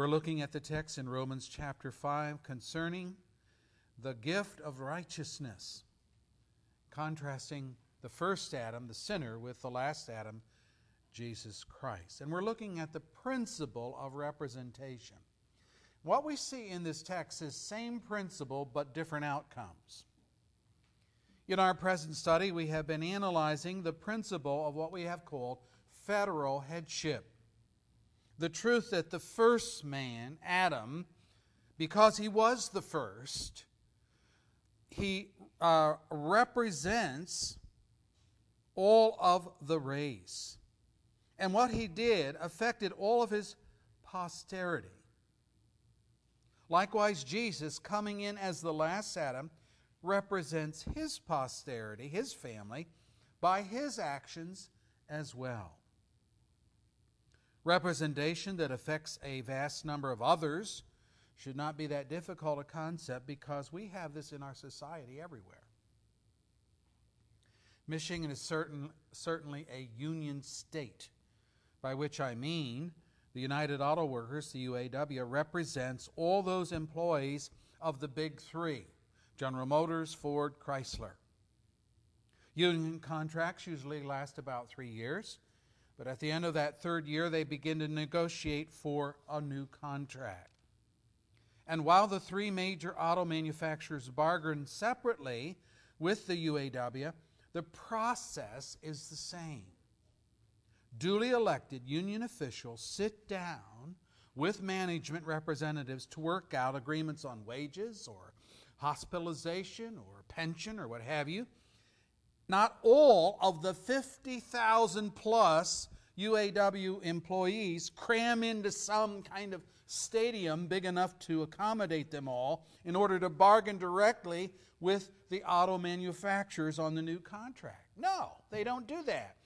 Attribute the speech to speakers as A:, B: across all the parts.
A: We're looking at the text in Romans chapter 5 concerning the gift of righteousness, contrasting the first Adam, the sinner, with the last Adam, Jesus Christ. And we're looking at the principle of representation. What we see in this text is same principle but different outcomes. In our present study, we have been analyzing the principle of what we have called federal headship. The truth that the first man, Adam, because he was the first, he uh, represents all of the race. And what he did affected all of his posterity. Likewise, Jesus, coming in as the last Adam, represents his posterity, his family, by his actions as well. Representation that affects a vast number of others should not be that difficult a concept because we have this in our society everywhere. Michigan is certain, certainly a union state, by which I mean the United Auto Workers, the UAW, represents all those employees of the big three General Motors, Ford, Chrysler. Union contracts usually last about three years, but at the end of that third year, they begin to negotiate for a new contract. And while the three major auto manufacturers bargain separately with the UAW, the process is the same. Duly elected union officials sit down with management representatives to work out agreements on wages or hospitalization or pension or what have you. Not all of the 50,000 plus UAW employees cram into some kind of stadium big enough to accommodate them all in order to bargain directly with the auto manufacturers on the new contract. No, they don't do that.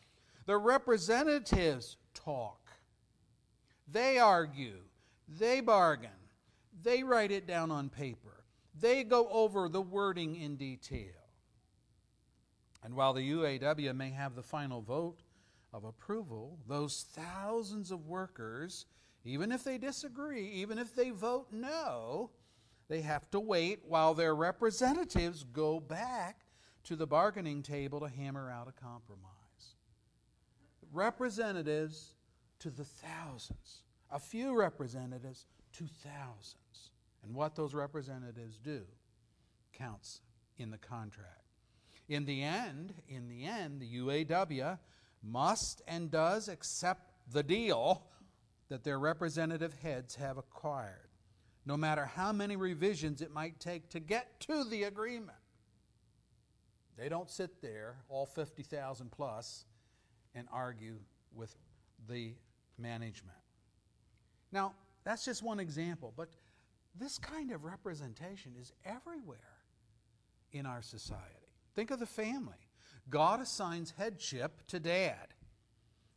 A: The representatives talk, they argue, they bargain, they write it down on paper. They go over the wording in detail. And while the UAW may have the final vote of approval, those thousands of workers, even if they disagree, even if they vote no, they have to wait while their representatives go back to the bargaining table to hammer out a compromise. Representatives to the thousands, a few representatives to thousands. And what those representatives do counts in the contract. In the end, in the end, the UAW must and does accept the deal that their representative heads have acquired, no matter how many revisions it might take to get to the agreement. They don't sit there, all 50,000 plus, and argue with the management. Now, that's just one example, but this kind of representation is everywhere in our society. Think of the family. God assigns headship to dad.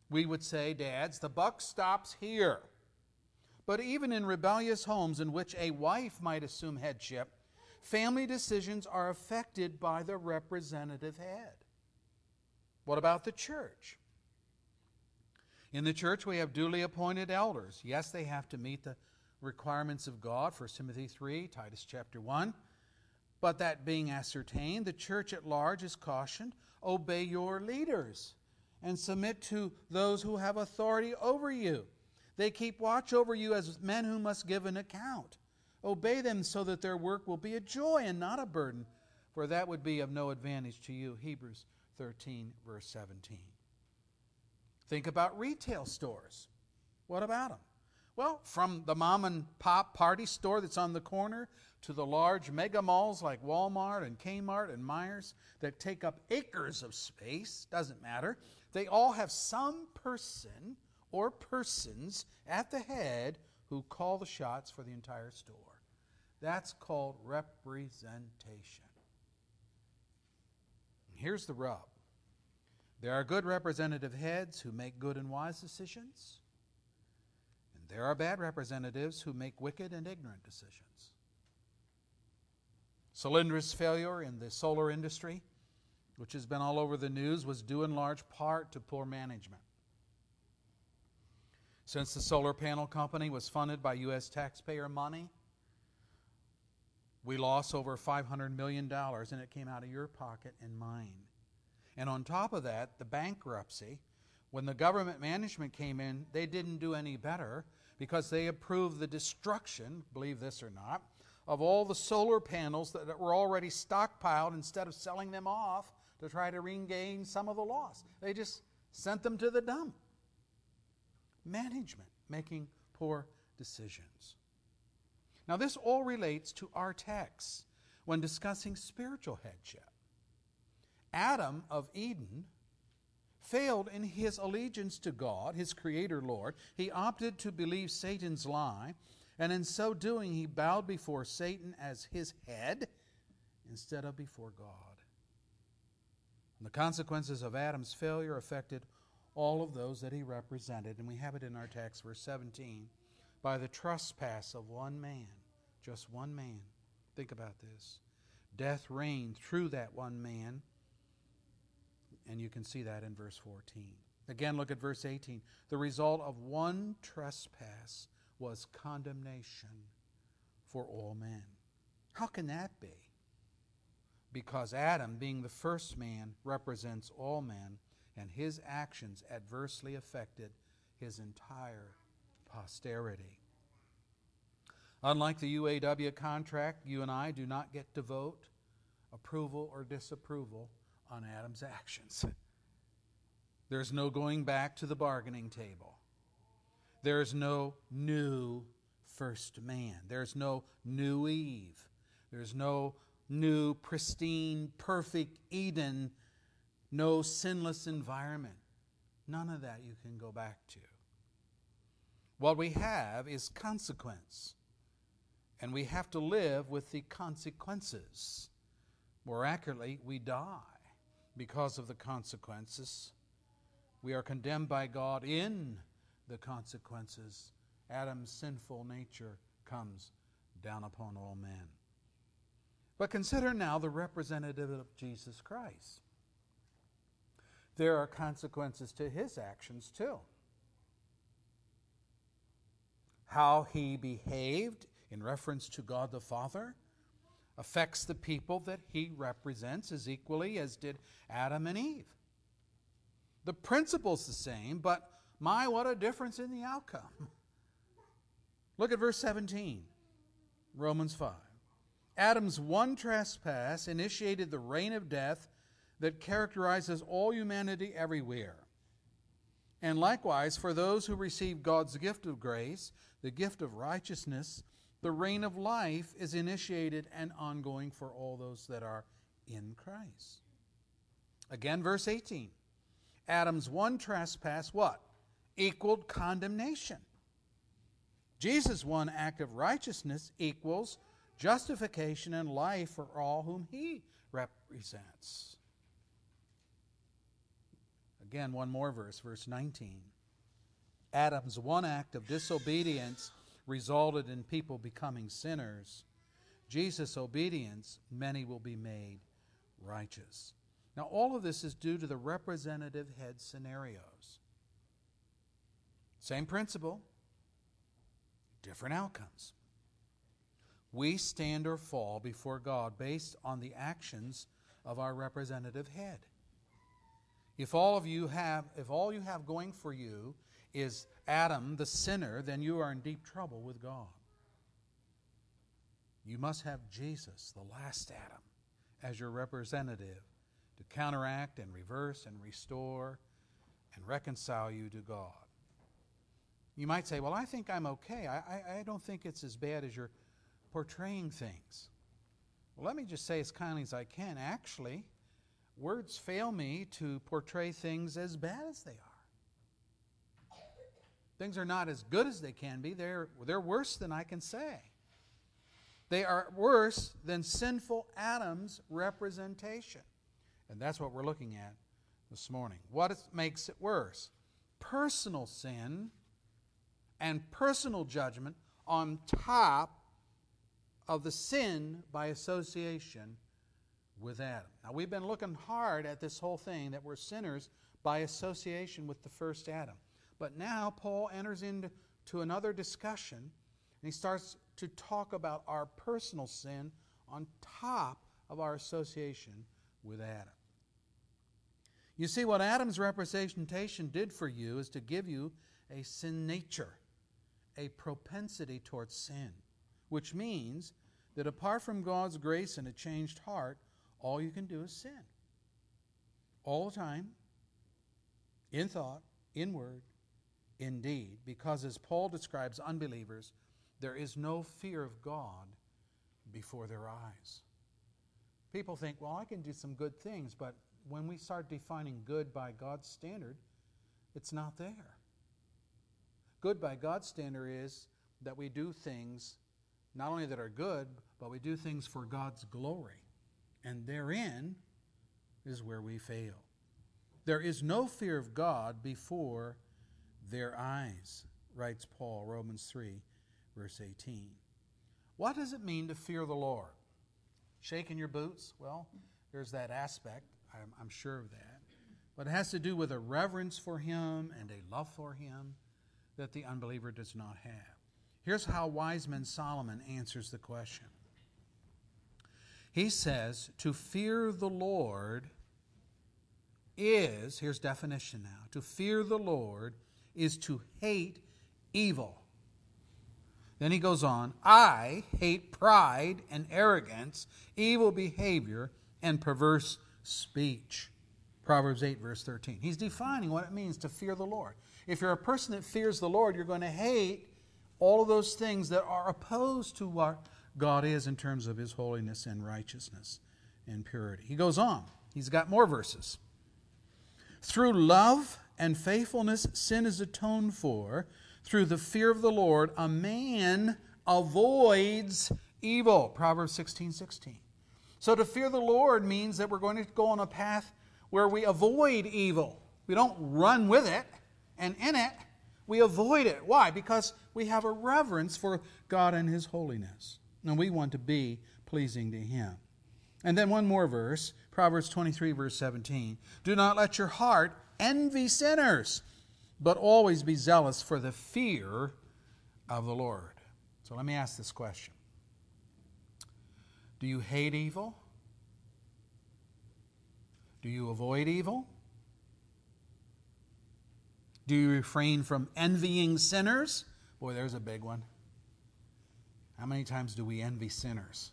A: We would say, Dads, the buck stops here. But even in rebellious homes in which a wife might assume headship, family decisions are affected by the representative head. What about the church? In the church, we have duly appointed elders. Yes, they have to meet the requirements of God, 1 Timothy 3, Titus chapter 1. But that being ascertained, the church at large is cautioned obey your leaders and submit to those who have authority over you. They keep watch over you as men who must give an account. Obey them so that their work will be a joy and not a burden, for that would be of no advantage to you. Hebrews 13, verse 17. Think about retail stores. What about them? Well, from the mom and pop party store that's on the corner to the large mega malls like Walmart and Kmart and Meijer that take up acres of space, doesn't matter. They all have some person or persons at the head who call the shots for the entire store. That's called representation. Here's the rub there are good representative heads who make good and wise decisions. There are bad representatives who make wicked and ignorant decisions. Solyndra's failure in the solar industry, which has been all over the news, was due in large part to poor management. Since the solar panel company was funded by U.S. taxpayer money, we lost over $500 million, and it came out of your pocket and mine. And on top of that, the bankruptcy, when the government management came in, they didn't do any better because they approved the destruction, believe this or not, of all the solar panels that were already stockpiled instead of selling them off to try to regain some of the loss. They just sent them to the dump. Management making poor decisions. Now, this all relates to our text when discussing spiritual headship. Adam of Eden failed in his allegiance to God, his Creator Lord. He opted to believe Satan's lie, and in so doing, he bowed before Satan as his head instead of before God. And the consequences of Adam's failure affected all of those that he represented, and we have it in our text, verse 17 by the trespass of one man, just one man. Think about this. Death reigned through that one man and you can see that in verse 14. Again, look at verse 18. The result of one trespass was condemnation for all men. How can that be? Because Adam, being the first man, represents all men, and his actions adversely affected his entire posterity. Unlike the UAW contract, you and I do not get to vote approval or disapproval on Adam's actions. There's no going back to the bargaining table. There's no new first man. There's no new Eve. There's no new, pristine, perfect Eden, no sinless environment. None of that you can go back to. What we have is consequence, and we have to live with the consequences. More accurately, we die because of the consequences. We are condemned by God in the consequences. Adam's sinful nature comes down upon all men. But consider now the representative of Jesus Christ. There are consequences to his actions too. How he behaved in reference to God the Father affects the people that he represents as equally as did Adam and Eve. The principle's the same, but my, what a difference in the outcome. Look at verse 17, Romans 5. Adam's one trespass initiated the reign of death that characterizes all humanity everywhere. And likewise, for those who receive God's gift of grace, the gift of righteousness, the reign of life is initiated and ongoing for all those that are in Christ. Again, verse 18. Adam's one trespass, what? Equaled condemnation. Jesus' one act of righteousness equals justification and life for all whom he represents. Again, one more verse, verse 19. Adam's one act of disobedience resulted in people becoming sinners, Jesus' obedience, many will be made righteous. Now, all of this is due to the representative head scenarios. Same principle, different outcomes. We stand or fall before God based on the actions of our representative head. If all of you have if all you have going for you is Adam, the sinner, then you are in deep trouble with God. You must have Jesus, the last Adam, as your representative to counteract and reverse and restore and reconcile you to God. You might say, Well, I think I'm okay. I, I, I don't think it's as bad as you're portraying things. Well, let me just say as kindly as I can. Actually, words fail me to portray things as bad as they are. Things are not as good as they can be, they're, they're worse than I can say. They are worse than sinful Adam's representation. And that's what we're looking at this morning. What makes it worse? Personal sin and personal judgment on top of the sin by association with Adam. Now, we've been looking hard at this whole thing that we're sinners by association with the first Adam. But now Paul enters into another discussion, and he starts to talk about our personal sin on top of our association with Adam. You see, what Adam's representation did for you is to give you a sin nature, a propensity towards sin, which means that apart from God's grace and a changed heart, all you can do is sin. All the time, in thought, in word, in deed, because as Paul describes unbelievers, there is no fear of God before their eyes. People think, well, I can do some good things, but when we start defining good by God's standard, it's not there. Good by God's standard is that we do things not only that are good, but we do things for God's glory. And therein is where we fail. There is no fear of God before their eyes, writes Paul, Romans 3, verse 18. What does it mean to fear the Lord? Shaking your boots? Well, there's that aspect. I'm, I'm sure of that. But it has to do with a reverence for Him and a love for Him that the unbeliever does not have. Here's how wise man Solomon answers the question. He says, To fear the Lord is, here's definition now, to fear the Lord is to hate evil. Then he goes on, I hate pride and arrogance, evil behavior, and perverse speech. Proverbs 8, verse 13. He's defining what it means to fear the Lord. If you're a person that fears the Lord, you're going to hate all of those things that are opposed to what God is in terms of his holiness and righteousness and purity. He goes on, he's got more verses. Through love and faithfulness, sin is atoned for. Through the fear of the Lord, a man avoids evil. Proverbs 16 16. So to fear the Lord means that we're going to go on a path where we avoid evil. We don't run with it and in it, we avoid it. Why? Because we have a reverence for God and His holiness. And we want to be pleasing to Him. And then one more verse, Proverbs 23, verse 17. Do not let your heart envy sinners, but always be zealous for the fear of the Lord. So let me ask this question Do you hate evil? Do you avoid evil? Do you refrain from envying sinners? Boy, there's a big one. How many times do we envy sinners?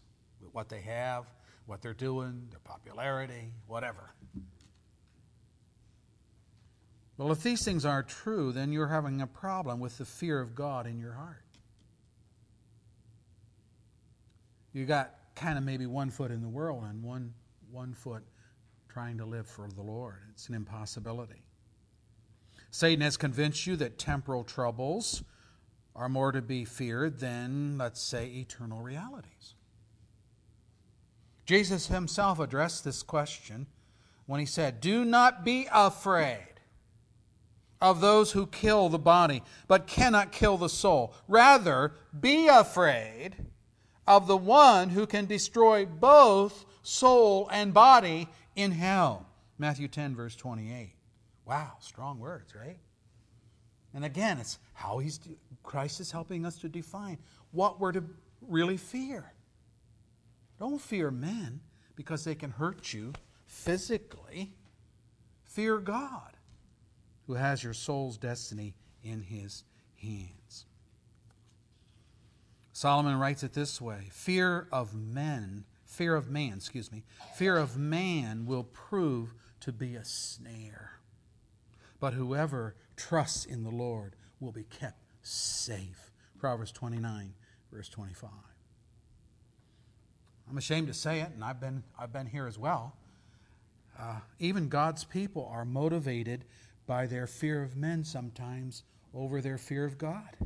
A: What they have, what they're doing, their popularity, whatever. Well, if these things are true, then you're having a problem with the fear of God in your heart. You got kind of maybe one foot in the world and one, one foot trying to live for the Lord. It's an impossibility. Satan has convinced you that temporal troubles are more to be feared than, let's say, eternal realities. Jesus himself addressed this question when he said, Do not be afraid of those who kill the body, but cannot kill the soul. Rather, be afraid of the one who can destroy both soul and body in hell. Matthew 10, verse 28. Wow, strong words, right? And again, it's how he's Christ is helping us to define what we're to really fear. Don't fear men because they can hurt you physically. Fear God, who has your soul's destiny in his hands. Solomon writes it this way Fear of men, fear of man, excuse me, fear of man will prove to be a snare. But whoever trusts in the Lord will be kept safe. Proverbs 29, verse 25. I'm ashamed to say it, and I've been, I've been here as well. Uh, even God's people are motivated by their fear of men sometimes over their fear of God.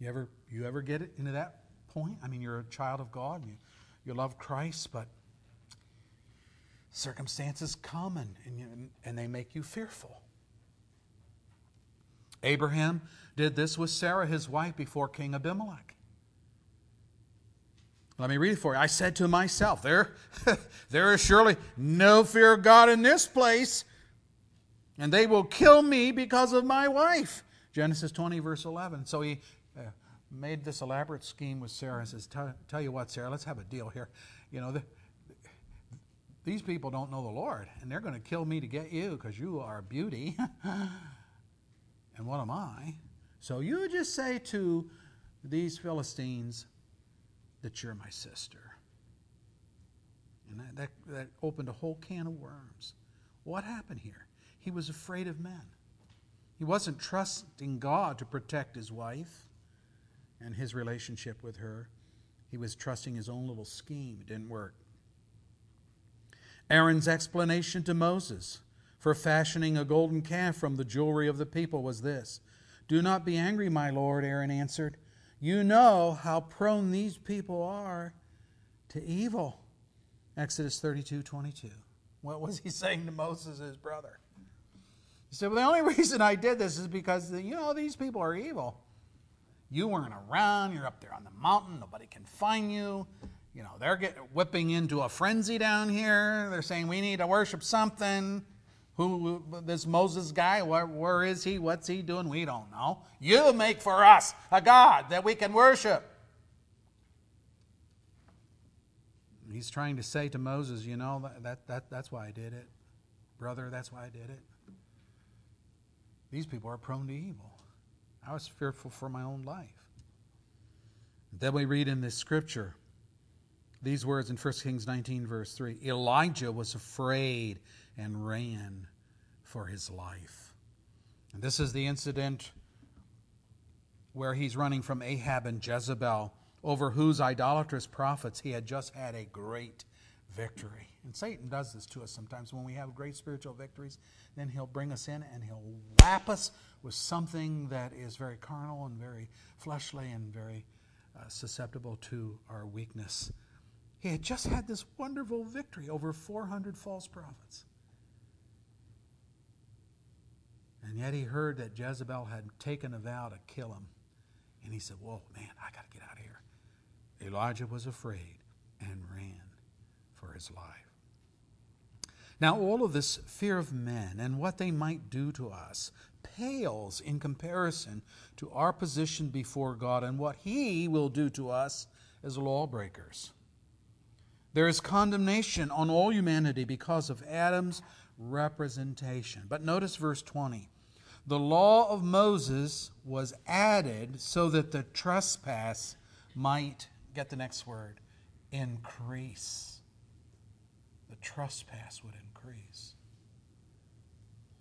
A: You ever, you ever get it into that point? I mean, you're a child of God, you, you love Christ, but circumstances come and, and, you, and they make you fearful. Abraham did this with Sarah, his wife, before King Abimelech. Let me read it for you. I said to myself, there, there is surely no fear of God in this place. and they will kill me because of my wife. Genesis 20, verse 11. So he uh, made this elaborate scheme with Sarah and says, Tell you what, Sarah, let's have a deal here. You know, the, these people don't know the Lord, and they're going to kill me to get you because you are a beauty. and what am I? So you just say to these Philistines that you're my sister. And that, that, that opened a whole can of worms. What happened here? He was afraid of men. He wasn't trusting God to protect his wife and his relationship with her. He was trusting his own little scheme. It didn't work. Aaron's explanation to Moses for fashioning a golden calf from the jewelry of the people was this Do not be angry, my lord, Aaron answered. You know how prone these people are to evil. Exodus 32 22. What was he saying to Moses, his brother? He said, Well, the only reason I did this is because, you know, these people are evil. You weren't around. You're up there on the mountain. Nobody can find you you know, they're getting whipping into a frenzy down here. They're saying we need to worship something. Who this Moses guy? Where, where is he? What's he doing? We don't know. You make for us a God that we can worship. He's trying to say to Moses, you know, that, that, that that's why I did it. Brother, that's why I did it. These people are prone to evil. I was fearful for my own life. Then we read in this scripture these words in 1 Kings 19, verse 3 Elijah was afraid and ran for his life. And this is the incident where he's running from Ahab and Jezebel, over whose idolatrous prophets he had just had a great victory. And Satan does this to us sometimes. When we have great spiritual victories, then he'll bring us in and he'll whap us with something that is very carnal and very fleshly and very uh, susceptible to our weakness. He had just had this wonderful victory over 400 false prophets. And yet he heard that Jezebel had taken a vow to kill him. And he said, Whoa, man, I got to get out of here. Elijah was afraid and ran for his life. Now, all of this fear of men and what they might do to us pales in comparison to our position before God and what He will do to us as lawbreakers. There is condemnation on all humanity because of Adam's representation. But notice verse 20. The law of Moses was added so that the trespass might, get the next word, increase. The trespass would increase.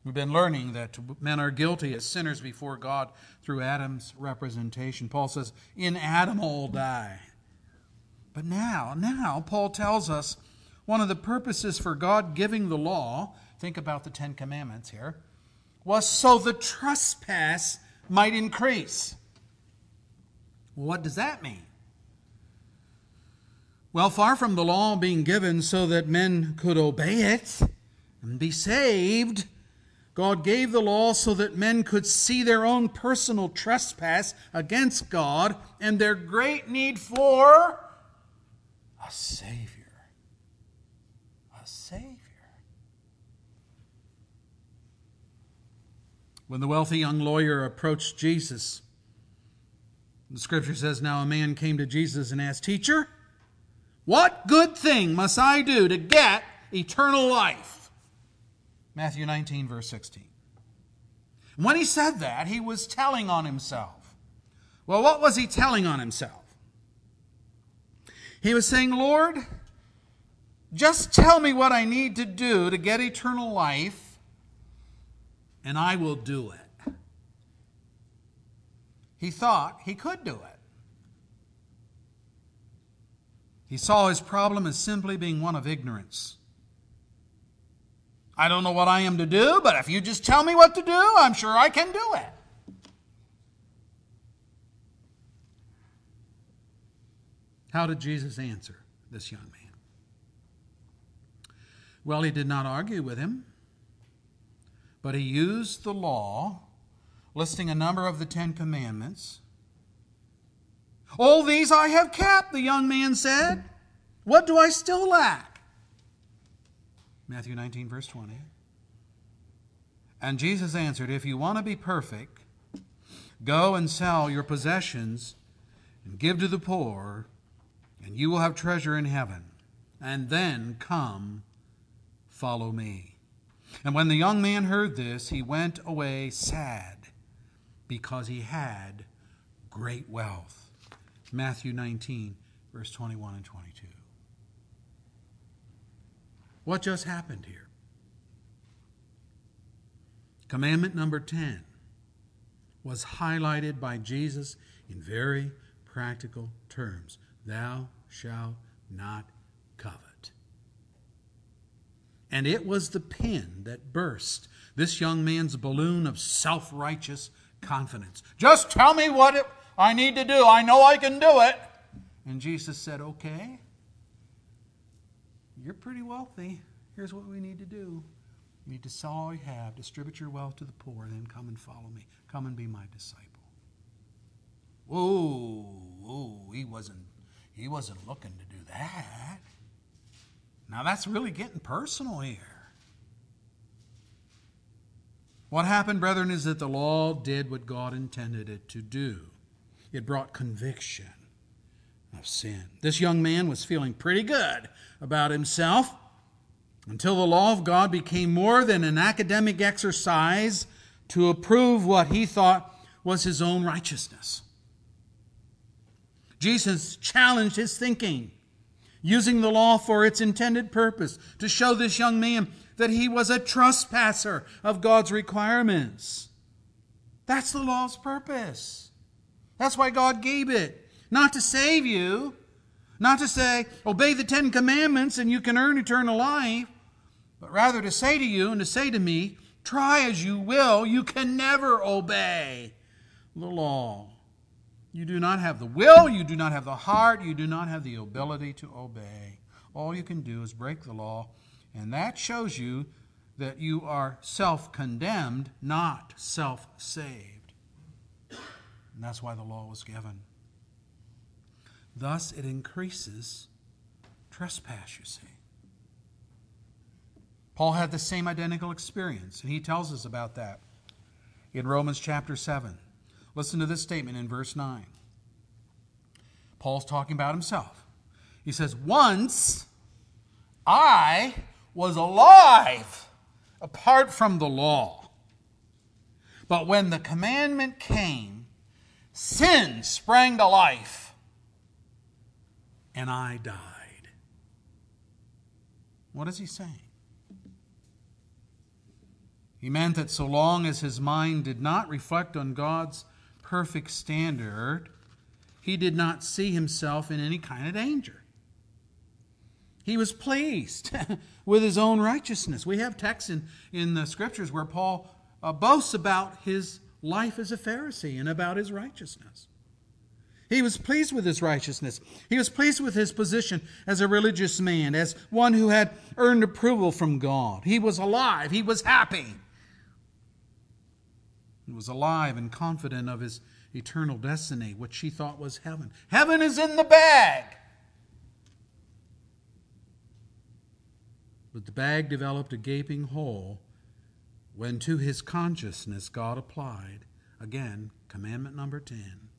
A: We've been learning that men are guilty as sinners before God through Adam's representation. Paul says, In Adam all die. But now, now, Paul tells us one of the purposes for God giving the law, think about the Ten Commandments here, was so the trespass might increase. What does that mean? Well, far from the law being given so that men could obey it and be saved, God gave the law so that men could see their own personal trespass against God and their great need for a Savior. A Savior. When the wealthy young lawyer approached Jesus, the scripture says, Now a man came to Jesus and asked, Teacher, what good thing must I do to get eternal life? Matthew 19, verse 16. When he said that, he was telling on himself. Well, what was he telling on himself? He was saying, Lord, just tell me what I need to do to get eternal life, and I will do it. He thought he could do it. He saw his problem as simply being one of ignorance. I don't know what I am to do, but if you just tell me what to do, I'm sure I can do it. How did Jesus answer this young man? Well, he did not argue with him, but he used the law, listing a number of the Ten Commandments. All these I have kept, the young man said. What do I still lack? Matthew 19, verse 20. And Jesus answered, If you want to be perfect, go and sell your possessions and give to the poor, and you will have treasure in heaven. And then come, follow me. And when the young man heard this, he went away sad because he had great wealth. Matthew 19, verse 21 and 22. What just happened here? Commandment number 10 was highlighted by Jesus in very practical terms Thou shalt not. And it was the pin that burst this young man's balloon of self righteous confidence. Just tell me what it, I need to do. I know I can do it. And Jesus said, Okay, you're pretty wealthy. Here's what we need to do. You need to sell all you have, distribute your wealth to the poor, and then come and follow me. Come and be my disciple. Whoa, whoa, he wasn't he wasn't looking to do that. Now that's really getting personal here. What happened, brethren, is that the law did what God intended it to do. It brought conviction of sin. This young man was feeling pretty good about himself until the law of God became more than an academic exercise to approve what he thought was his own righteousness. Jesus challenged his thinking, using the law for its intended purpose to show this young man that he was a trespasser of God's requirements. That's the law's purpose. That's why God gave it. Not to save you, not to say, obey the Ten Commandments and you can earn eternal life, but rather to say to you and to say to me, try as you will, you can never obey the law. You do not have the will, you do not have the heart, you do not have the ability to obey. All you can do is break the law, and that shows you that you are self condemned, not self saved. And that's why the law was given. Thus, it increases trespass, you see. Paul had the same identical experience, and he tells us about that in Romans chapter 7. Listen to this statement in verse 9. Paul's talking about himself. He says, Once I was alive apart from the law. But when the commandment came, sin sprang to life, and I died. What is he saying? He meant that so long as his mind did not reflect on God's perfect standard, he did not see himself in any kind of danger. He was pleased with his own righteousness. We have texts in, in the scriptures where Paul uh, boasts about his life as a Pharisee and about his righteousness. He was pleased with his righteousness. He was pleased with his position as a religious man, as one who had earned approval from God. He was alive. He was happy and was alive and confident of his eternal destiny, which she thought was heaven. Heaven is in the bag! But the bag developed a gaping hole when to his consciousness God applied, again, commandment number 10.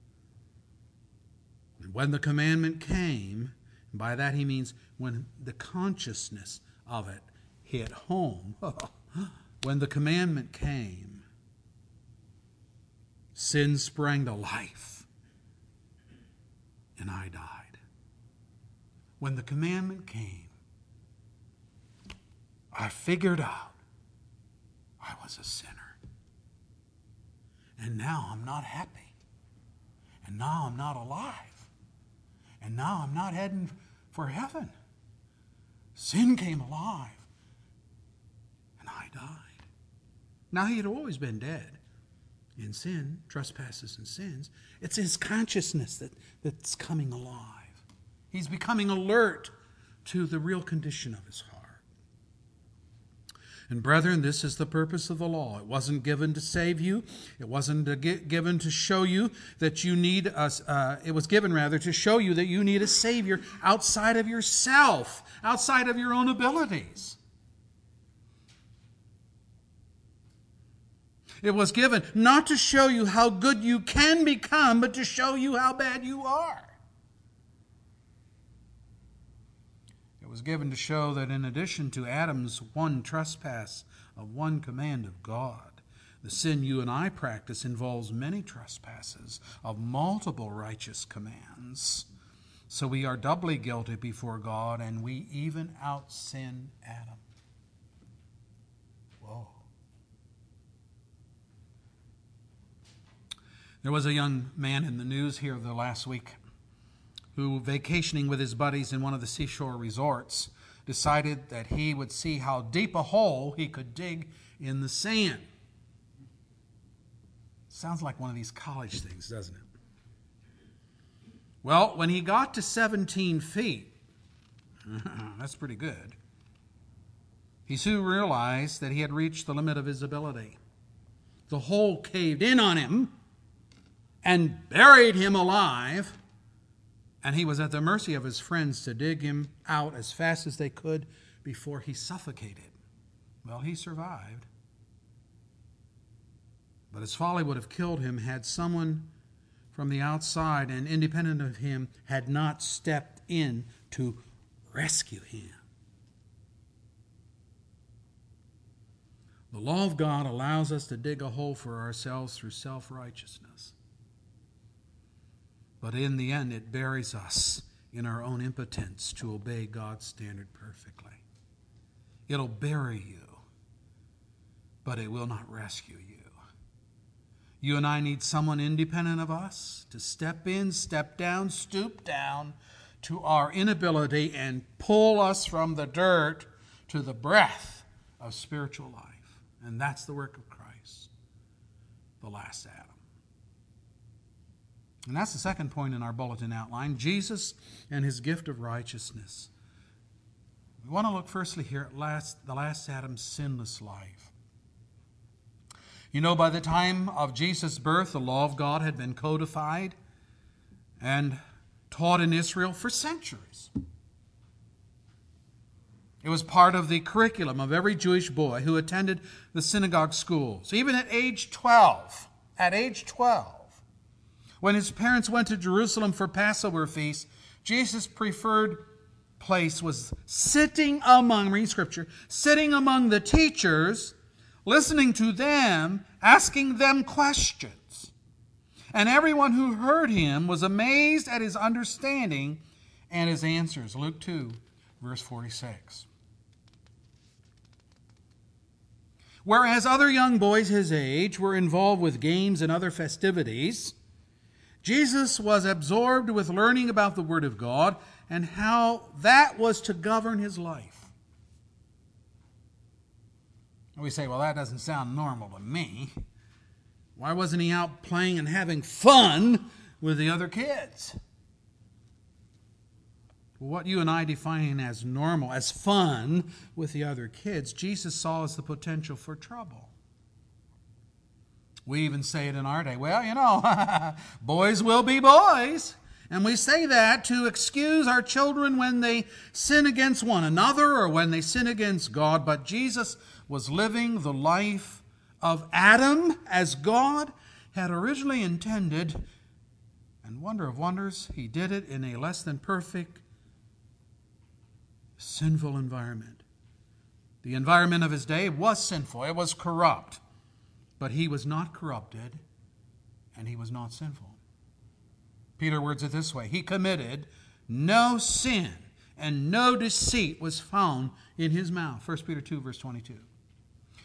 A: And when the commandment came, by that he means when the consciousness of it hit home, when the commandment came, sin sprang to life, and I died. When the commandment came, I figured out I was a sinner. And now I'm not happy. And now I'm not alive. And now I'm not heading for heaven. Sin came alive. And I died. Now, he had always been dead in sin, trespasses and sins, it's his consciousness that, that's coming alive. He's becoming alert to the real condition of his heart. And brethren, this is the purpose of the law. It wasn't given to save you. It wasn't given to show you that you need us. Uh, it was given rather to show you that you need a savior outside of yourself, outside of your own abilities. It was given not to show you how good you can become, but to show you how bad you are. It was given to show that in addition to Adam's one trespass of one command of God, the sin you and I practice involves many trespasses of multiple righteous commands. So we are doubly guilty before God, and we even out sin Adam. There was a young man in the news here the last week who, vacationing with his buddies in one of the seashore resorts, decided that he would see how deep a hole he could dig in the sand. Sounds like one of these college things, doesn't it? Well, when he got to 17 feet, that's pretty good, he soon realized that he had reached the limit of his ability. The hole caved in on him and buried him alive, and he was at the mercy of his friends to dig him out as fast as they could before he suffocated. Well, he survived. But his folly would have killed him had someone from the outside and independent of him had not stepped in to rescue him. The law of God allows us to dig a hole for ourselves through self righteousness. But in the end, it buries us in our own impotence to obey God's standard perfectly. It'll bury you, but it will not rescue you. You and I need someone independent of us to step in, step down, stoop down to our inability and pull us from the dirt to the breath of spiritual life. And that's the work of Christ, the last Adam. And that's the second point in our bulletin outline Jesus and his gift of righteousness. We want to look firstly here at last, the last Adam's sinless life. You know, by the time of Jesus' birth, the law of God had been codified and taught in Israel for centuries. It was part of the curriculum of every Jewish boy who attended the synagogue schools, even at age 12. At age 12, when his parents went to Jerusalem for Passover feast, Jesus' preferred place was sitting among, read scripture, sitting among the teachers listening to them, asking them questions. And everyone who heard him was amazed at his understanding and his answers. Luke 2, verse 46. Whereas other young boys his age were involved with games and other festivities, Jesus was absorbed with learning about the Word of God and how that was to govern his life. And we say, well, that doesn't sound normal to me. Why wasn't he out playing and having fun with the other kids? what you and I define as normal, as fun with the other kids, Jesus saw as the potential for trouble. We even say it in our day. Well, you know, boys will be boys. And we say that to excuse our children when they sin against one another or when they sin against God. But Jesus was living the life of Adam as God had originally intended. And wonder of wonders, he did it in a less than perfect, sinful environment. The environment of his day was sinful, it was corrupt. But he was not corrupted, and he was not sinful. Peter words it this way He committed no sin, and no deceit was found in his mouth. 1 Peter 2, verse 22.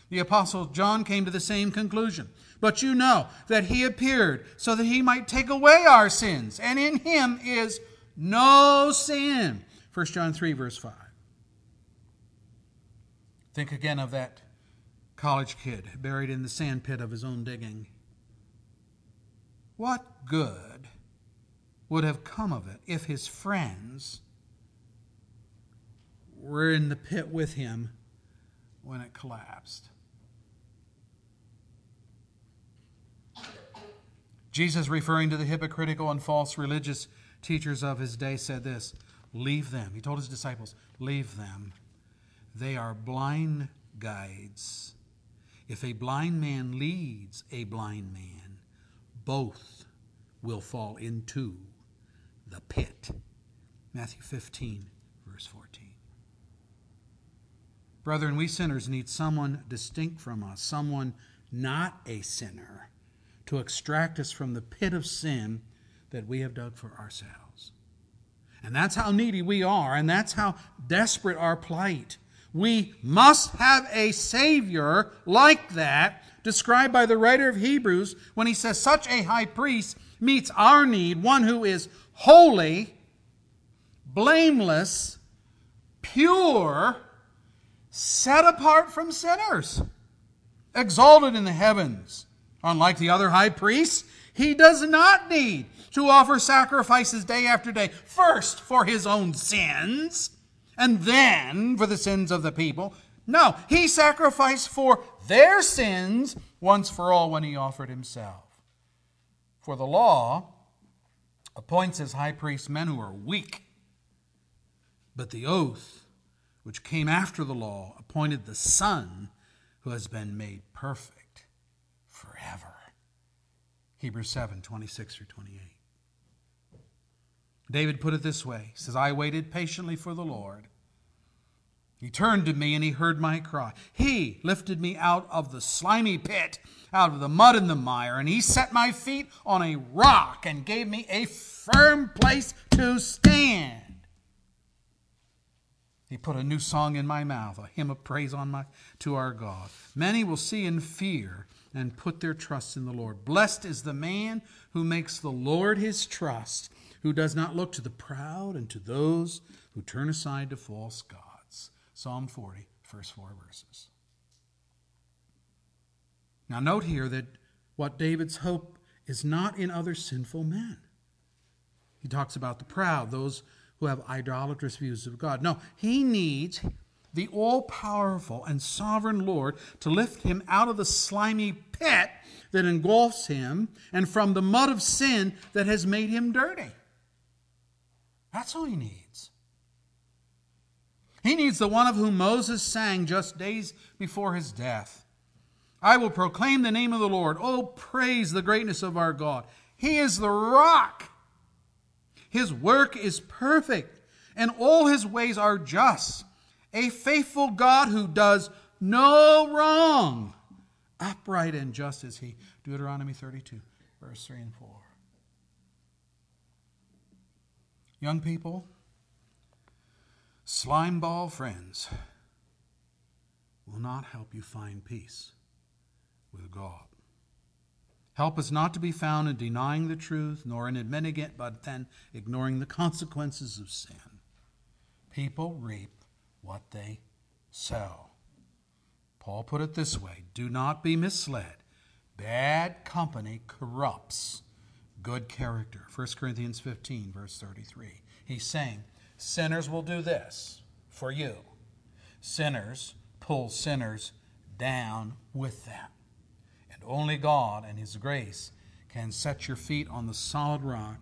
A: The Apostle John came to the same conclusion. But you know that he appeared so that he might take away our sins, and in him is no sin. 1 John 3, verse 5. Think again of that college kid buried in the sandpit of his own digging. What good would have come of it if his friends were in the pit with him when it collapsed? Jesus, referring to the hypocritical and false religious teachers of his day, said this Leave them. He told his disciples, Leave them. They are blind guides. If a blind man leads a blind man, both will fall into the pit. Matthew 15, verse 14. Brethren, we sinners need someone distinct from us, someone not a sinner, to extract us from the pit of sin that we have dug for ourselves. And that's how needy we are, and that's how desperate our plight. We must have a Savior like that, described by the writer of Hebrews when he says, Such a high priest meets our need, one who is holy, blameless, pure, set apart from sinners, exalted in the heavens. Unlike the other high priests, he does not need to offer sacrifices day after day, first for his own sins, and then for the sins of the people. No, he sacrificed for their sins once for all when he offered himself. For the law appoints as high priests men who are weak, but the oath, which came after the law, appointed the Son who has been made perfect forever. Hebrews 7 26 through 28. David put it this way He says, I waited patiently for the Lord. He turned to me and he heard my cry. He lifted me out of the slimy pit, out of the mud and the mire, and he set my feet on a rock and gave me a firm place to stand. He put a new song in my mouth, a hymn of praise on my to our God. Many will see and fear and put their trust in the Lord. Blessed is the man who makes the Lord his trust who does not look to the proud and to those who turn aside to false gods. Psalm 40, first four verses. Now, note here that what David's hope is not in other sinful men. He talks about the proud, those who have idolatrous views of God. No, he needs the all powerful and sovereign Lord to lift him out of the slimy pit that engulfs him and from the mud of sin that has made him dirty. That's all he needs. He needs the one of whom Moses sang just days before his death. I will proclaim the name of the Lord. Oh, praise the greatness of our God. He is the rock. His work is perfect, and all his ways are just. A faithful God who does no wrong, upright and just is he. Deuteronomy 32, verse 3 and 4. Young people, slime ball friends will not help you find peace with God. Help is not to be found in denying the truth, nor in admitting it, but then ignoring the consequences of sin. People reap what they sow. Paul put it this way do not be misled. Bad company corrupts good character. 1 Corinthians 15, verse 33. He's saying, Sinners will do this for you. Sinners pull sinners down with them. And only God and His grace can set your feet on the solid rock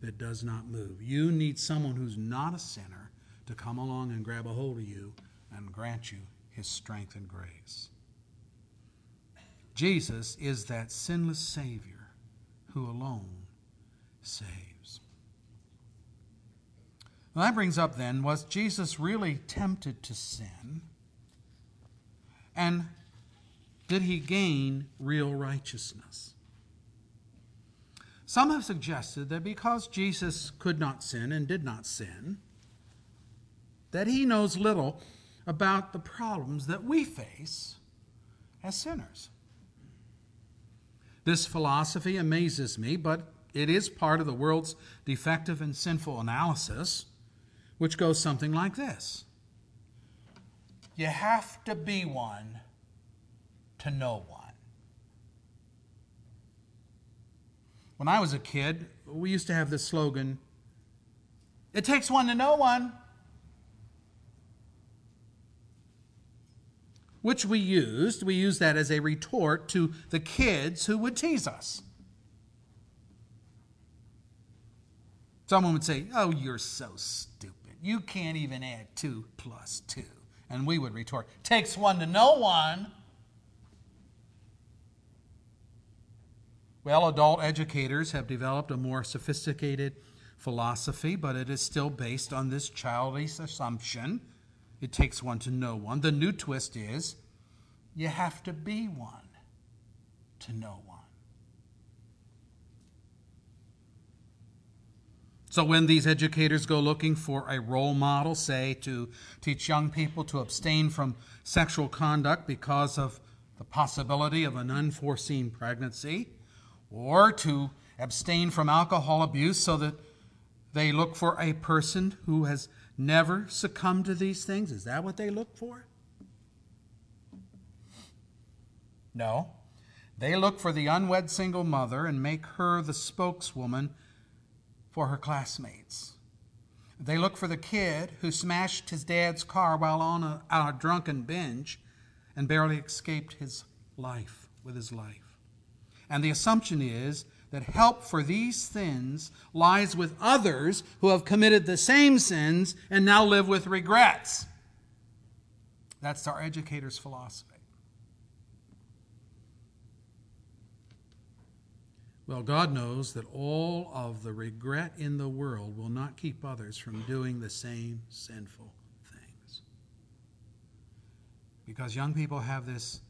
A: that does not move. You need someone who's not a sinner to come along and grab a hold of you and grant you His strength and grace. Jesus is that sinless Savior who alone saves. Well, that brings up then was Jesus really tempted to sin? And did he gain real righteousness? Some have suggested that because Jesus could not sin and did not sin, that he knows little about the problems that we face as sinners. This philosophy amazes me, but it is part of the world's defective and sinful analysis, which goes something like this You have to be one to know one. When I was a kid, we used to have this slogan It takes one to know one. Which we used, we used that as a retort to the kids who would tease us. Someone would say, Oh, you're so stupid. You can't even add two plus two. And we would retort, Takes one to know one. Well, adult educators have developed a more sophisticated philosophy, but it is still based on this childish assumption it takes one to know one. The new twist is you have to be one to know one. So, when these educators go looking for a role model, say to teach young people to abstain from sexual conduct because of the possibility of an unforeseen pregnancy, or to abstain from alcohol abuse so that they look for a person who has never succumbed to these things, is that what they look for? No. They look for the unwed single mother and make her the spokeswoman for her classmates. They look for the kid who smashed his dad's car while on a, a drunken binge and barely escaped his life with his life. And the assumption is that help for these sins lies with others who have committed the same sins and now live with regrets. That's our educator's philosophy. Well, God knows that all of the regret in the world will not keep others from doing the same sinful things. Because young people have this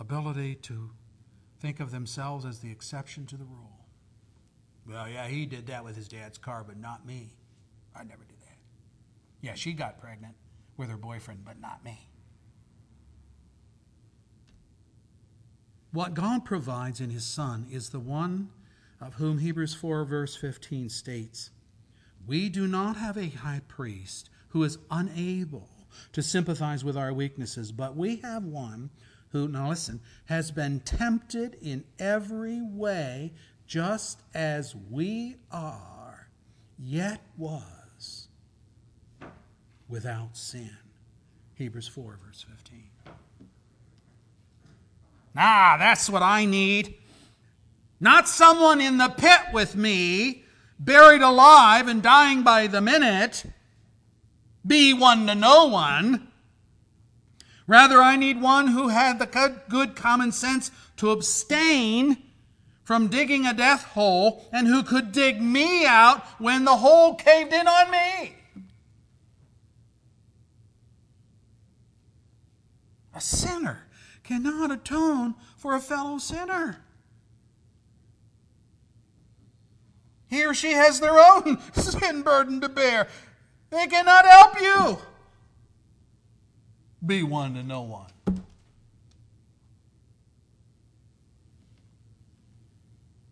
A: ability to think of themselves as the exception to the rule. Well, yeah, he did that with his dad's car, but not me. I never did that. Yeah, she got pregnant with her boyfriend, but not me. What God provides in His Son is the one of whom Hebrews 4, verse 15 states We do not have a high priest who is unable to sympathize with our weaknesses, but we have one who, now listen, has been tempted in every way just as we are, yet was without sin. Hebrews 4, verse 15. Ah, that's what I need. Not someone in the pit with me, buried alive and dying by the minute. Be one to know one. Rather, I need one who had the good common sense to abstain from digging a death hole and who could dig me out when the hole caved in on me. A sinner cannot atone for a fellow sinner. He or she has their own sin burden to bear. They cannot help you. Be one to know one.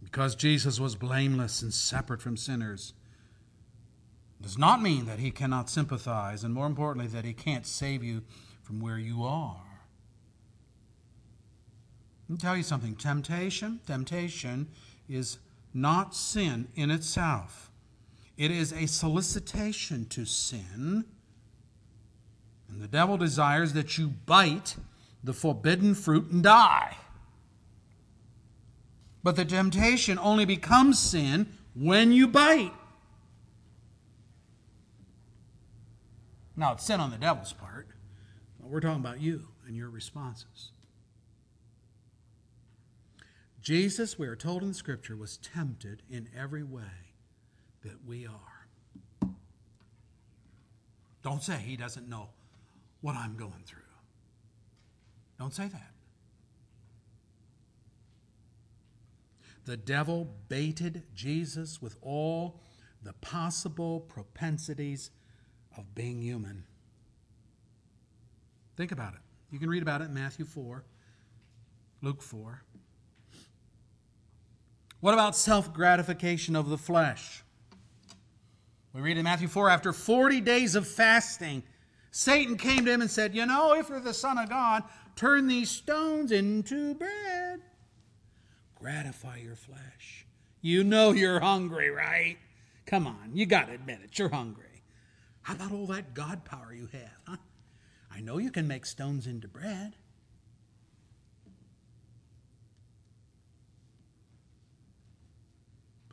A: Because Jesus was blameless and separate from sinners does not mean that he cannot sympathize, and more importantly, that he can't save you from where you are. Let me tell you something temptation, temptation is not sin in itself. It is a solicitation to sin. And the devil desires that you bite the forbidden fruit and die. But the temptation only becomes sin when you bite. Now, it's sin on the devil's part. But we're talking about you and your responses. Jesus, we are told in the scripture, was tempted in every way that we are. Don't say he doesn't know what I'm going through. Don't say that. The devil baited Jesus with all the possible propensities of being human. Think about it. You can read about it in Matthew 4, Luke 4. What about self gratification of the flesh? We read in Matthew 4 after 40 days of fasting, Satan came to him and said, You know, if you're the Son of God, turn these stones into bread. Gratify your flesh. You know you're hungry, right? Come on, you got to admit it. You're hungry. How about all that God power you have, huh? I know you can make stones into bread.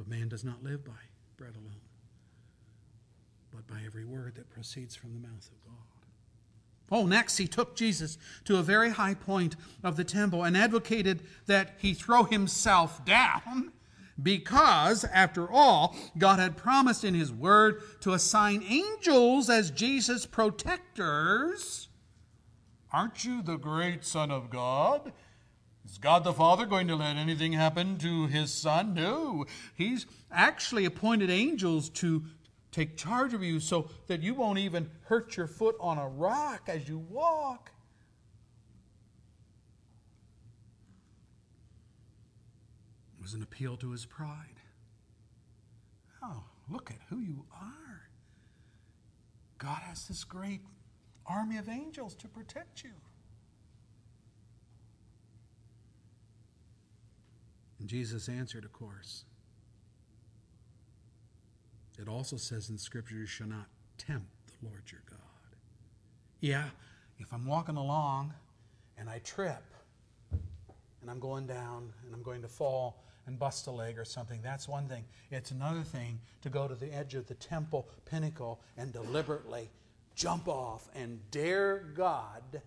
A: Man does not live by bread alone, but by every word that proceeds from the mouth of God. Oh, next, he took Jesus to a very high point of the temple and advocated that he throw himself down because, after all, God had promised in his word to assign angels as Jesus' protectors. Aren't you the great Son of God? Is God the Father going to let anything happen to his Son? No. He's actually appointed angels to take charge of you so that you won't even hurt your foot on a rock as you walk. It was an appeal to his pride. Oh, look at who you are. God has this great army of angels to protect you. And Jesus answered, of course. It also says in Scripture, you shall not tempt the Lord your God. Yeah, if I'm walking along and I trip and I'm going down and I'm going to fall and bust a leg or something, that's one thing. It's another thing to go to the edge of the temple pinnacle and deliberately jump off and dare God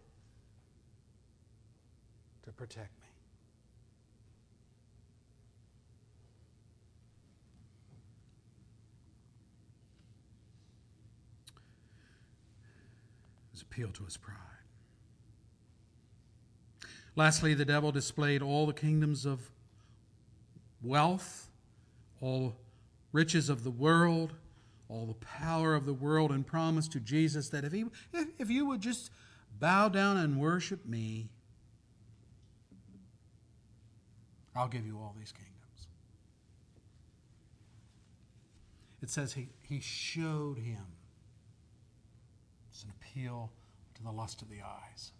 A: to protect appeal to his pride. Lastly, the devil displayed all the kingdoms of wealth, all riches of the world, all the power of the world, and promised to Jesus that if, he, if, if you would just bow down and worship me, I'll give you all these kingdoms. It says he, he showed him. Appeal to the lust of the eyes.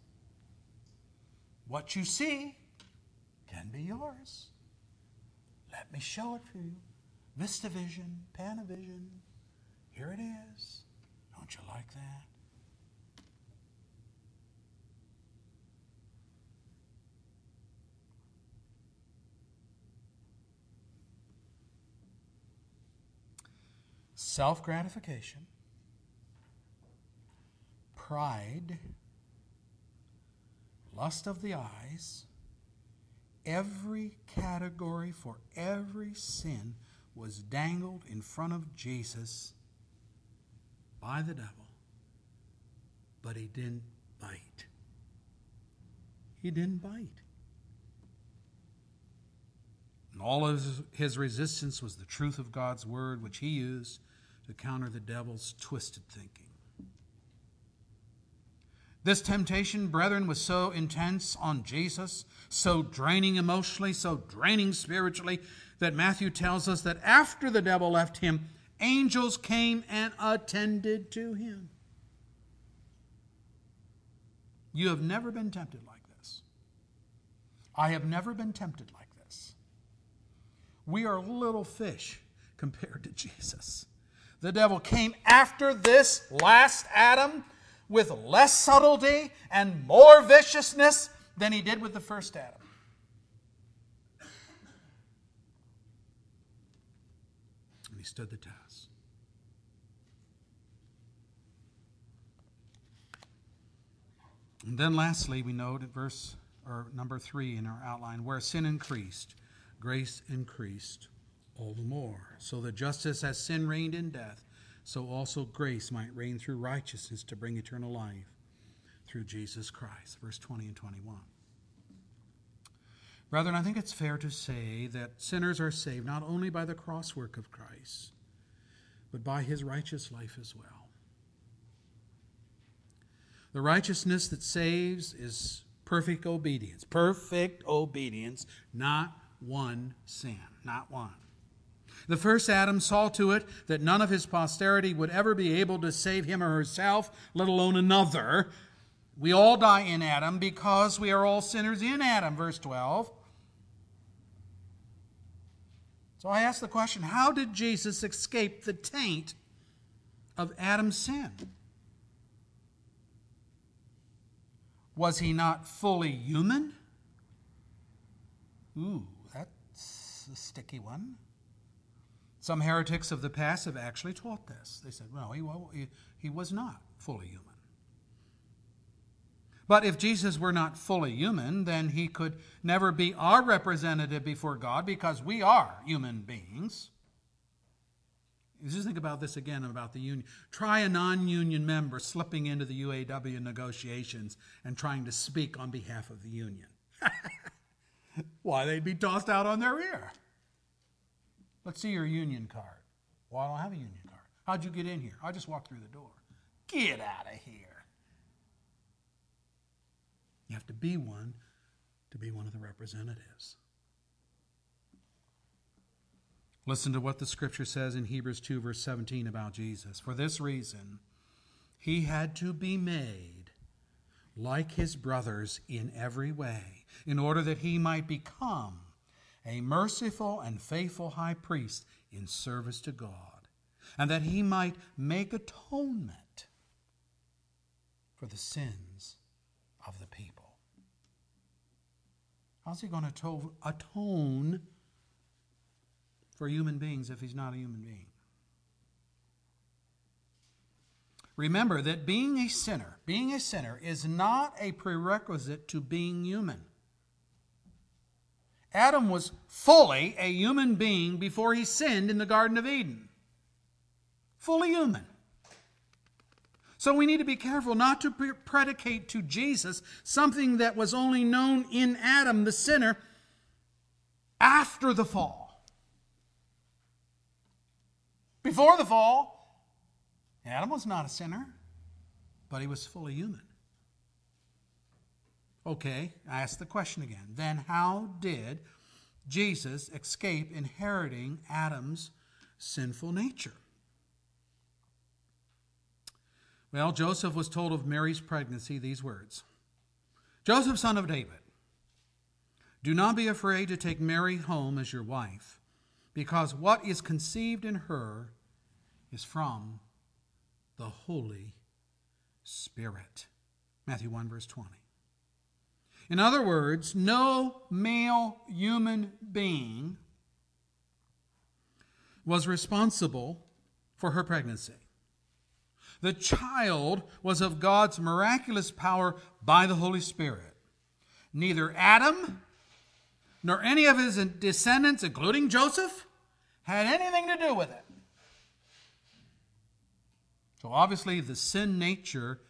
A: What you see can be yours. Let me show it for you. VistaVision, Panavision, here it is. Don't you like that? Self gratification pride, lust of the eyes, every category for every sin was dangled in front of Jesus by the devil, but he didn't bite. He didn't bite. And all of his, resistance was the truth of God's word, which he used to counter the devil's twisted thinking. This temptation, brethren, was so intense on Jesus, so draining emotionally, so draining spiritually, that Matthew tells us that after the devil left him, angels came and attended to him. You have never been tempted like this. I have never been tempted like this. We are little fish compared to Jesus. The devil came after this last Adam with less subtlety and more viciousness than he did with the first Adam. And he stood the test. And then lastly, we note at verse or number three in our outline, where sin increased, grace increased all the more. So that just as sin reigned in death, so also grace might reign through righteousness to bring eternal life through Jesus Christ. Verse 20 and 21. Brethren, I think it's fair to say that sinners are saved not only by the cross work of Christ, but by his righteous life as well. The righteousness that saves is perfect obedience. Perfect obedience, not one sin, not one. The first Adam saw to it that none of his posterity would ever be able to save him or herself, let alone another. We all die in Adam because we are all sinners in Adam, verse 12. So I ask the question how did Jesus escape the taint of Adam's sin? Was he not fully human? Ooh, that's a sticky one. Some heretics of the past have actually taught this. They said, no, he, he, he was not fully human. But if Jesus were not fully human, then he could never be our representative before God because we are human beings. Just think about this again about the union. Try a non union member slipping into the UAW negotiations and trying to speak on behalf of the union. Why, they'd be tossed out on their rear. Let's see your union card. Well, I don't have a union card. How'd you get in here? I just walked through the door. Get out of here. You have to be one to be one of the representatives. Listen to what the scripture says in Hebrews 2, verse 17 about Jesus. For this reason, he had to be made like his brothers in every way, in order that he might become a merciful and faithful high priest in service to God, and that he might make atonement for the sins of the people. How's he going to atone for human beings if he's not a human being? Remember that being a sinner, being a sinner is not a prerequisite to being human. Adam was fully a human being before he sinned in the Garden of Eden. Fully human. So we need to be careful not to predicate to Jesus something that was only known in Adam, the sinner, after the fall. Before the fall, Adam was not a sinner, but he was fully human. Okay, I ask the question again. Then how did Jesus escape inheriting Adam's sinful nature? Well, Joseph was told of Mary's pregnancy these words Joseph, son of David, do not be afraid to take Mary home as your wife, because what is conceived in her is from the Holy Spirit. Matthew 1, verse 20. In other words, no male human being was responsible for her pregnancy. The child was of God's miraculous power by the Holy Spirit. Neither Adam nor any of his descendants, including Joseph, had anything to do with it. So obviously, the sin nature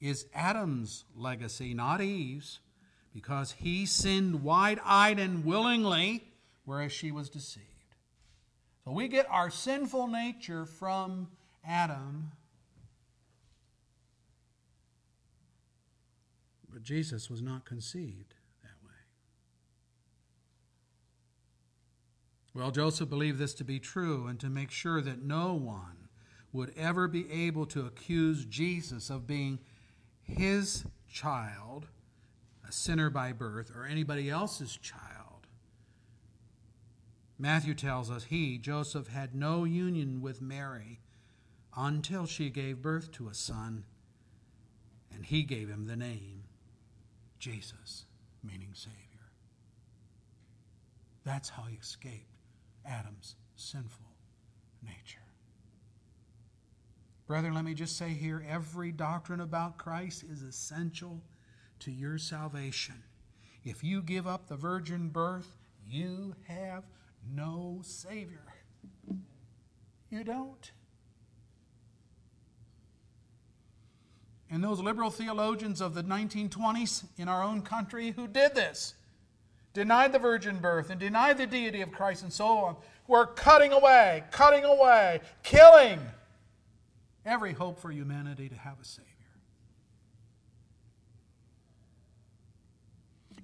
A: is Adam's legacy, not Eve's, because he sinned wide eyed and willingly, whereas she was deceived. So we get our sinful nature from Adam But Jesus was not conceived that way. Well, Joseph believed this to be true, and to make sure that no one would ever be able to accuse Jesus of being his child, a sinner by birth, or anybody else's child. Matthew tells us he, Joseph, had no union with Mary until she gave birth to a son, and he gave him the name Jesus, meaning Savior. That's how he escaped Adam's sinful nature. Brethren, let me just say here every doctrine about Christ is essential to your salvation. If you give up the virgin birth, you have no Savior. You don't. and those liberal theologians of the 1920s in our own country who did this, denied the virgin birth and denied the deity of Christ and so on, were cutting away, cutting away, killing every hope for humanity to have a Savior.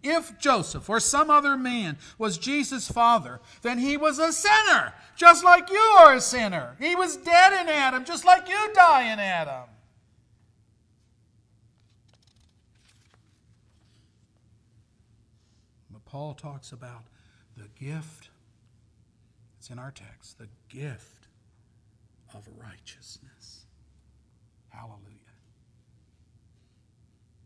A: If Joseph or some other man was Jesus' father, then he was a sinner, just like you are a sinner. He was dead in Adam, just like you die in Adam. But Paul talks about the gift, it's in our text, the gift of righteousness. Hallelujah.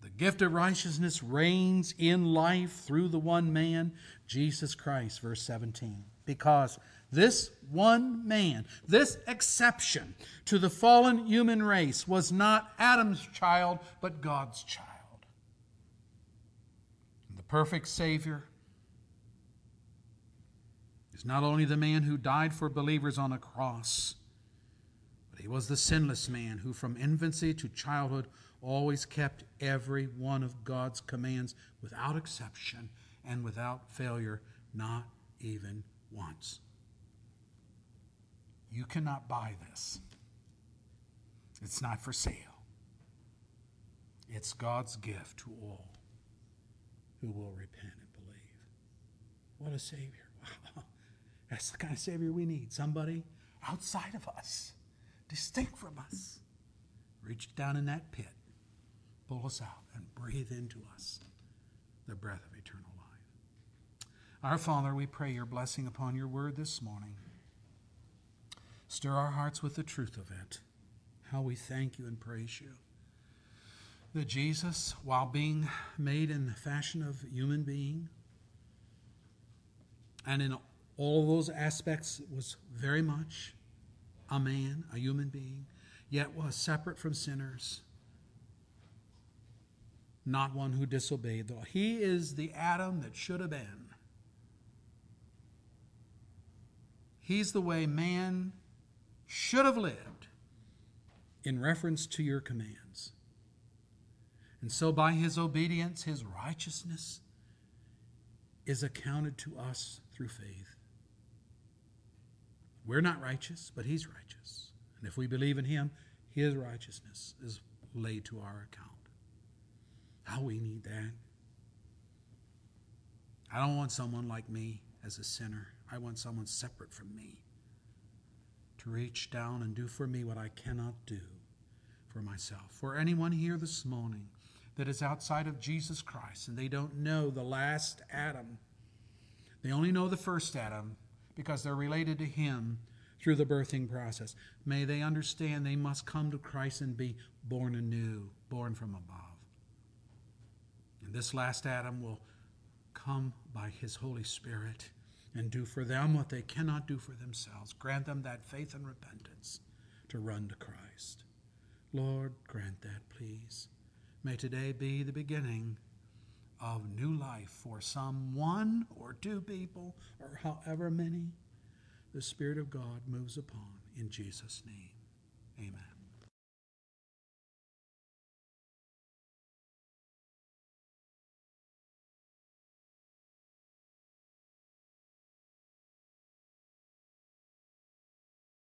A: The gift of righteousness reigns in life through the one man, Jesus Christ, verse 17. Because this one man, this exception to the fallen human race, was not Adam's child, but God's child. The perfect Savior is not only the man who died for believers on a cross, but he was the sinless man who, from infancy to childhood, always kept every one of God's commands without exception and without failure, not even once. You cannot buy this. It's not for sale. It's God's gift to all who will repent and believe. What a Savior. Wow. That's the kind of Savior we need. Somebody outside of us, distinct from us. reached down in that pit, pull us out, and breathe into us the breath of eternal life. Our Father, we pray your blessing upon your word this morning. Stir our hearts with the truth of it. How we thank you and praise you. That Jesus, while being made in the fashion of human being, and in all those aspects was very much a man, a human being, yet was separate from sinners, not one who disobeyed. Though he is the Adam that should have been. He's the way man should have lived in reference to your commands. And so, by his obedience, his righteousness is accounted to us through faith. We're not righteous, but he's righteous. And if we believe in him, his righteousness is laid to our account. How we need that. I don't want someone like me as a sinner. I want someone separate from me to reach down and do for me what I cannot do for myself. For anyone here this morning that is outside of Jesus Christ and they don't know the last Adam, they only know the first Adam because they're related to him through the birthing process. May they understand they must come to Christ and be born anew, born from above. And this last Adam will come by his Holy Spirit and do for them what they cannot do for themselves. Grant them that faith and repentance to run to Christ. Lord, grant that, please. May today be the beginning of new life for some one or two people or however many the Spirit of God moves upon. In Jesus' name, amen.